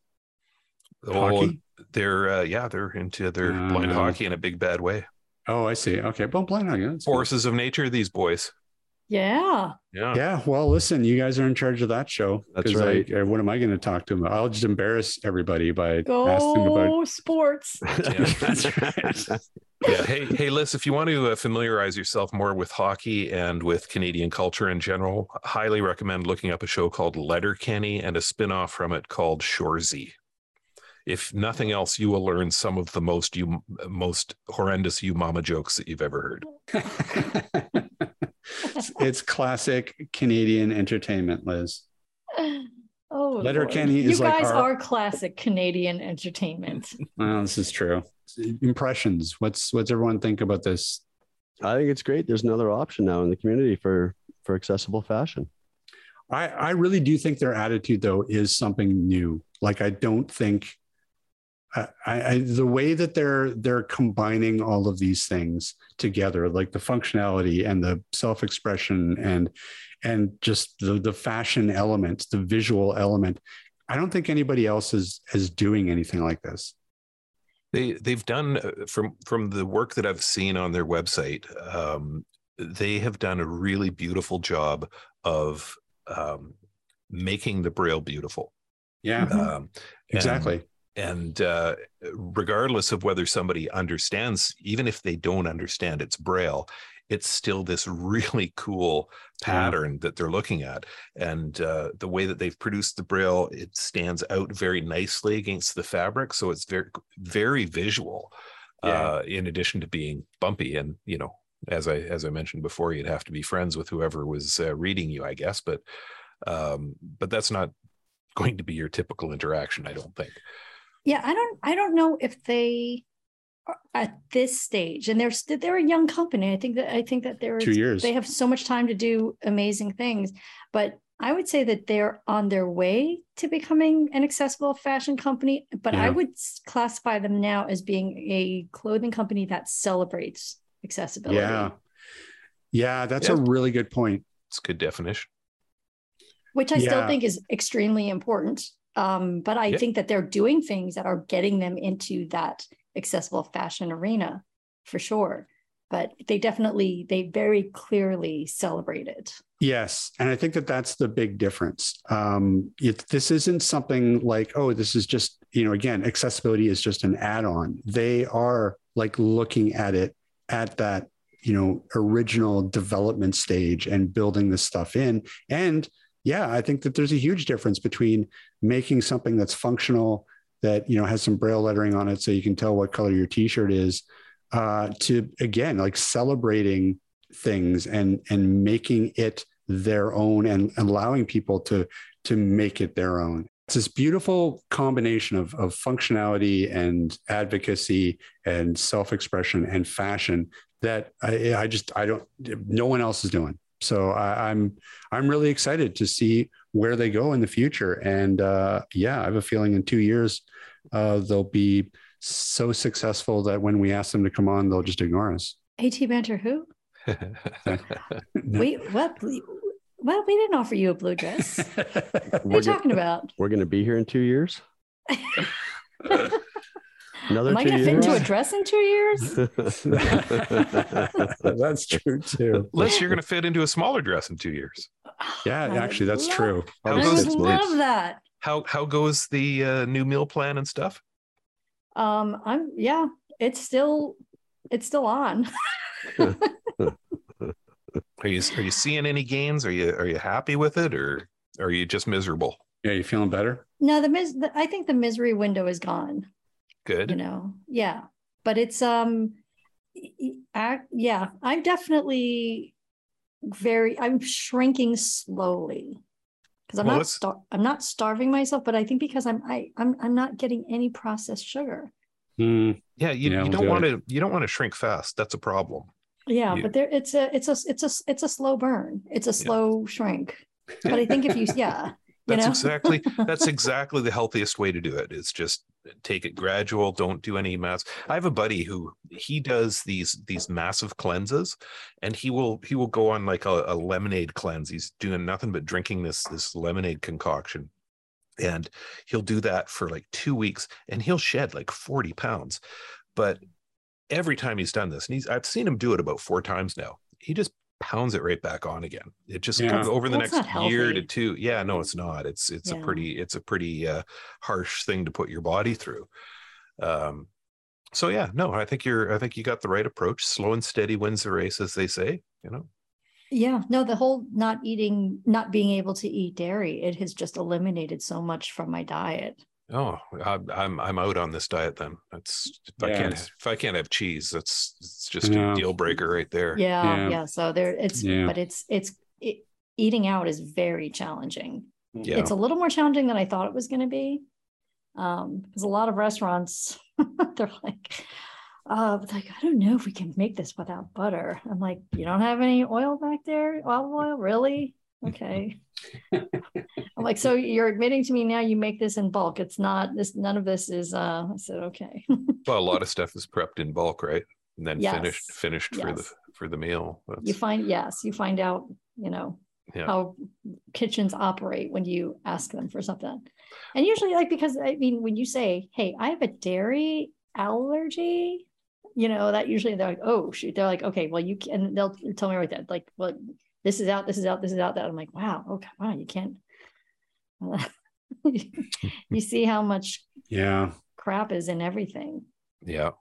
Oh, Hockey? they're uh, yeah, they're into their blind Uh, hockey in a big bad way. Oh, I see. Okay, well, blind hockey. that's good. Forces of nature, these boys. Yeah. Yeah. Yeah. Well, listen, you guys are in charge of that show. That's right. uh, what am I going to talk to them? I'll just embarrass everybody by asking about. Go sports. That's right. yeah. Hey, hey, Liz, if you want to uh, familiarize yourself more with hockey and with Canadian culture in general, highly recommend looking up a show called Letterkenny and a spin-off from it called Shoresy. If nothing else, you will learn some of the most you most horrendous you mama jokes that you've ever heard. it's classic Canadian entertainment, Liz. Oh, Letterkenny Lord. is you like guys our- are classic Canadian entertainment. Well, this is true. Impressions. What's what's everyone think about this? I think it's great. There's another option now in the community for for accessible fashion. I, I really do think their attitude though is something new. Like I don't think I, I the way that they're they're combining all of these things together, like the functionality and the self-expression and and just the the fashion element, the visual element. I don't think anybody else is is doing anything like this. They they've done uh, from from the work that I've seen on their website. Um, they have done a really beautiful job of um, making the braille beautiful. Yeah. Um, exactly. And uh, regardless of whether somebody understands, even if they don't understand it's braille, it's still this really cool Yeah. pattern that they're looking at. And uh, the way that they've produced the braille, it stands out very nicely against the fabric. So it's very, very visual. Yeah. Uh, in addition to being bumpy, and you know, as I as I mentioned before, you'd have to be friends with whoever was uh, reading you, I guess. But um, but that's not going to be your typical interaction, I don't think. Yeah, I don't I don't know if they are at this stage and they're st- they're a young company. I think that I think that they're Two years. they have so much time to do amazing things, but I would say that they're on their way to becoming an accessible fashion company, but I would classify them now as being a clothing company that celebrates accessibility. Yeah. Yeah, that's Yeah. a really good point. It's a good definition. which I still think is extremely important. Um, but I Yeah. think that they're doing things that are getting them into that accessible fashion arena for sure. But they definitely, they very clearly celebrate it. Yes, and I think that that's the big difference. Um, it, this isn't something like, oh, this is just you know, again, accessibility is just an add-on. They are like looking at it at that you know original development stage and building this stuff in. And yeah, I think that there's a huge difference between making something that's functional that you know has some braille lettering on it so you can tell what color your t-shirt is uh, to again like celebrating things and and making it their own and allowing people to to make it their own it's this beautiful combination of, of functionality and advocacy and self-expression and fashion that I, I just I don't no one else is doing. So I, I'm I'm really excited to see where they go in the future. And uh, yeah, I have a feeling in two years uh, they'll be so successful that when we ask them to come on, they'll just ignore us. AT Banter who? Wait, what? Well, we didn't offer you a blue dress. What are We're you talking about? We're going to be here in two years. Another Am I going to fit into a dress in two years? That's true too. Unless you're going to fit into a smaller dress in two years. Yeah, I actually, that's love- true. I How Probably goes- would love that. How how goes the uh, new meal plan and stuff? Um, I'm yeah, it's still it's still on. Are you are you seeing any gains? Are you are you happy with it, or are you just miserable? Yeah, you feeling better? No, the mis the, I think the misery window is gone. Good. You know, yeah, but it's um, y- y- I, yeah, I'm definitely very I'm shrinking slowly because I'm Well, not let's- star- I'm not starving myself, but I think because I'm I I'm I'm not getting any processed sugar. Hmm. Yeah, you, Yeah, you don't want to you don't want to shrink fast. That's a problem. Yeah, You- but there it's a it's a it's a it's a slow burn. It's a slow shrink. But I think if you yeah, you That's know? exactly that's exactly the healthiest way to do it. Is just take it gradual. Don't do any mass. I have a buddy who he does these these massive cleanses, and he will he will go on like a, a lemonade cleanse. He's doing nothing but drinking this this lemonade concoction, and he'll do that for like two weeks, and he'll shed like forty pounds. But every time he's done this, and he's I've seen him do it about four times now. He just pounds it right back on again. It just Yeah. comes over the That's next year to two. Yeah, no, it's not. It's it's a pretty it's a pretty uh, harsh thing to put your body through. Um, so yeah, no, I think you're I think you got the right approach. Slow and steady wins the race, as they say. You know. Yeah, no, the whole not eating, not being able to eat dairy, it has just eliminated so much from my diet. Oh, I, I'm I'm out on this diet then. That's if I can't if I can't have cheese, that's it's just Yeah. a deal breaker right there. Yeah, Yeah. yeah. So there, it's, Yeah. but it's, it's, it, eating out is very challenging. Yeah. It's a little more challenging than I thought it was going to be. Um, because a lot of restaurants, they're like, uh, like, I don't know if we can make this without butter. I'm like, you don't have any oil back there? Olive oil, really? Okay. I'm like, so you're admitting to me now you make this in bulk. It's not this, none of this is uh I said, okay. Well, a lot of stuff is prepped in bulk, right? And then finished Yes. finished for the for the meal. you find yes, you find out, you know, Yeah. how kitchens operate when you ask them for something. And usually like because I mean when you say, Hey, I have a dairy allergy, you know, that usually they're like, oh shoot, they're like, okay, well you can they'll tell me right then, like, well, this is out, this is out, this is out, that I'm like, wow, okay, wow, you can't you see how much Yeah. crap is in everything. Yeah.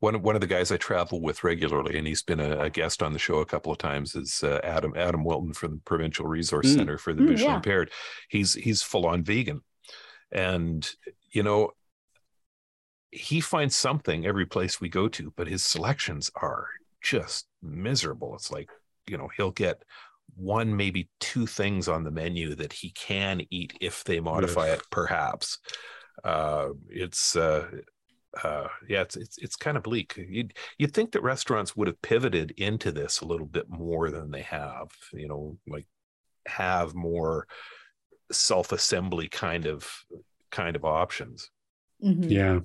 One one of the guys I travel with regularly, and he's been a, a guest on the show a couple of times, is uh, Adam Adam Wilton from the Provincial Resource Mm. Center for the Mm, Visually yeah. Impaired. He's he's full on vegan, and you know he finds something every place we go to, but his selections are just miserable. It's like you know he'll get one maybe two things on the menu that he can eat if they modify it perhaps uh it's uh uh yeah it's it's, it's kind of bleak you'd you'd think that restaurants would have pivoted into this a little bit more than they have you know like have more self-assembly kind of kind of options Mhm. Yeah.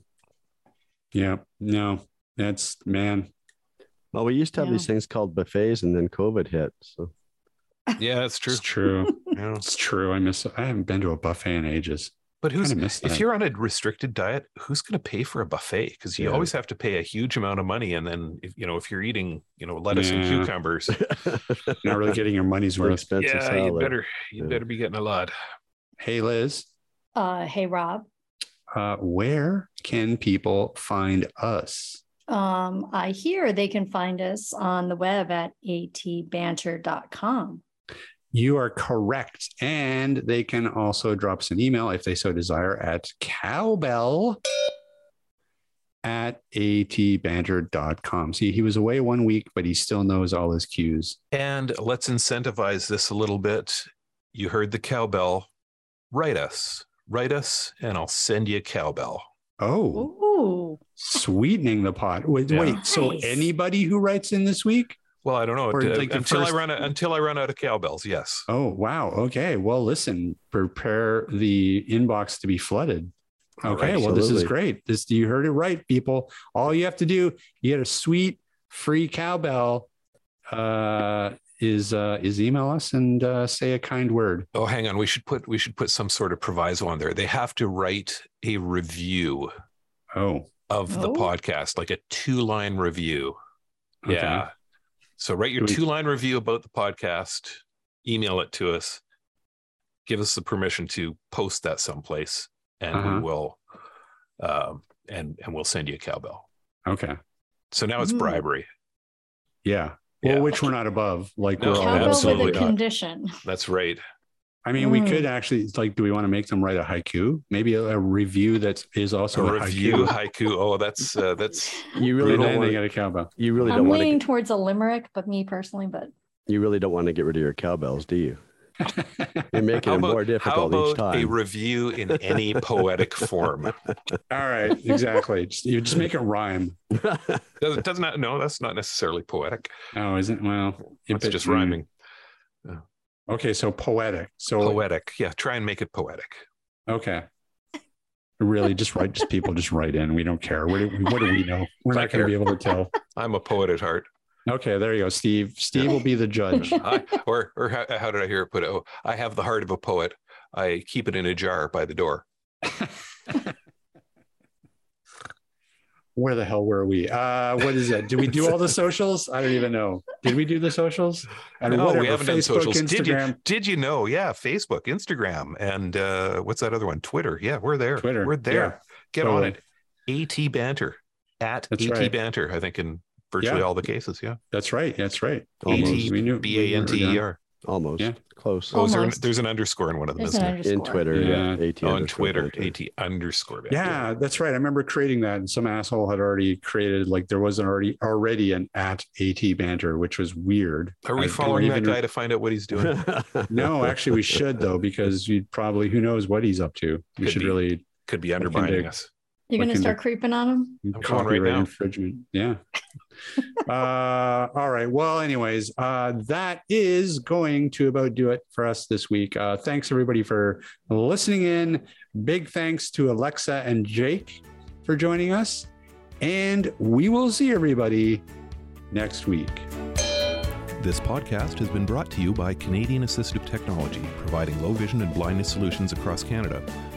Yeah. No, that's man. Well, we used to have Yeah. these things called buffets, and then COVID hit. So Yeah, that's true. It's true. Yeah. It's true. I miss. I haven't been to a buffet in ages. But who's Kind of miss that. if you're on a restricted diet, who's going to pay for a buffet? Because you Yeah. always have to pay a huge amount of money, and then if you know if you're eating, you know, lettuce and cucumbers, Not really getting your money's worth. expensive yeah, you better you Yeah. better be getting a lot. Hey, Liz, Uh, hey, Rob. uh, where can people find us? Um, I hear they can find us on the web at atbanter.com. You are correct. And they can also drop us an email if they so desire at cowbell at atbanter.com. See, he was away one week, but he still knows all his cues. And let's incentivize this a little bit. You heard the cowbell. Write us, write us, and I'll send you a cowbell. Oh, Ooh, sweetening the pot. Wait, Yeah. wait. So Nice. anybody who writes in this week? Well, I don't know Or uh, like the until first- I run out, until I run out of cowbells. Yes. Oh, wow. Okay. Well, listen, prepare the inbox to be flooded. Okay. Alrighty. well, this is great. This you heard it right, people. All you have to do, you get a sweet free cowbell. Uh, is uh, is email us and uh, say a kind word. Oh, hang on. We should put we should put some sort of proviso on there. They have to write a review Oh, of the Oh. podcast, like a two line review. okay. Yeah. So write your two line review about the podcast, email it to us, give us the permission to post that someplace, and Uh-huh. we will, um, and and we'll send you a cowbell. Okay. So now it's bribery. Yeah. Well, Yeah. which we're not above. Like No, we're all cowbell with absolutely a not. condition. That's right. I mean, we Mm. could actually it's like, do we want to make them write a haiku? Maybe a, a review that is also a a, review haiku. haiku. Oh, that's uh, that's you really don't want to, get a cowbell. you really I'm don't want leaning to towards a limerick, but me personally, but you really don't want to get rid of your cowbells, do you? You're making how it about, more difficult how each about a review in any poetic form? All right, exactly. Just, you just make it rhyme. Does, does not no, that's not necessarily poetic. Oh, isn't well? It's but- just mm. rhyming. Okay, so poetic. So Poetic. Yeah, try and make it poetic. okay. Really, just write. Just people just write in. We don't care. What do, what do we know? We're not going to be able to tell. I'm a poet at heart. Okay, there you go, Steve. Steve will be the judge. I, or or how, how did I hear it put? Oh, I have the heart of a poet. I keep it in a jar by the door. Where the hell were we? Uh, what is it? Did we do all the socials? I don't even know. Did we do the socials? And no, whatever, we haven't done Facebook, socials. Did you? Did you know? Yeah, Facebook, Instagram, and uh, what's that other one? Twitter. Yeah, we're there. Twitter, We're there. yeah, Get on it. At banter at That's at right. banter. I think in virtually Yeah. all the cases. Yeah. That's right. That's right. Almost. We knew B A N T E R. Almost. Yeah. Close. Oh, is there an, there's an underscore in one of them, there's isn't there? In Twitter, yeah. Yeah. AT Oh, on Twitter. AT underscore banter. Yeah, that's right. I remember creating that, and some asshole had already created like there wasn't already already an at at banter, which was weird. Are we I following that even- guy to find out what he's doing? No, actually, we should though, because you'd probably who knows what he's up to. We Could should be. really Could be Looking undermining to- us. You're going to start to- creeping on them? I'm going right copyright now. infringement. Yeah. uh, all right. Well, anyways, uh, that is going to about do it for us this week. Uh, thanks everybody for listening in. Big thanks to Alexa and Jake for joining us, and we will see everybody next week. This podcast has been brought to you by Canadian Assistive Technology, providing low vision and blindness solutions across Canada.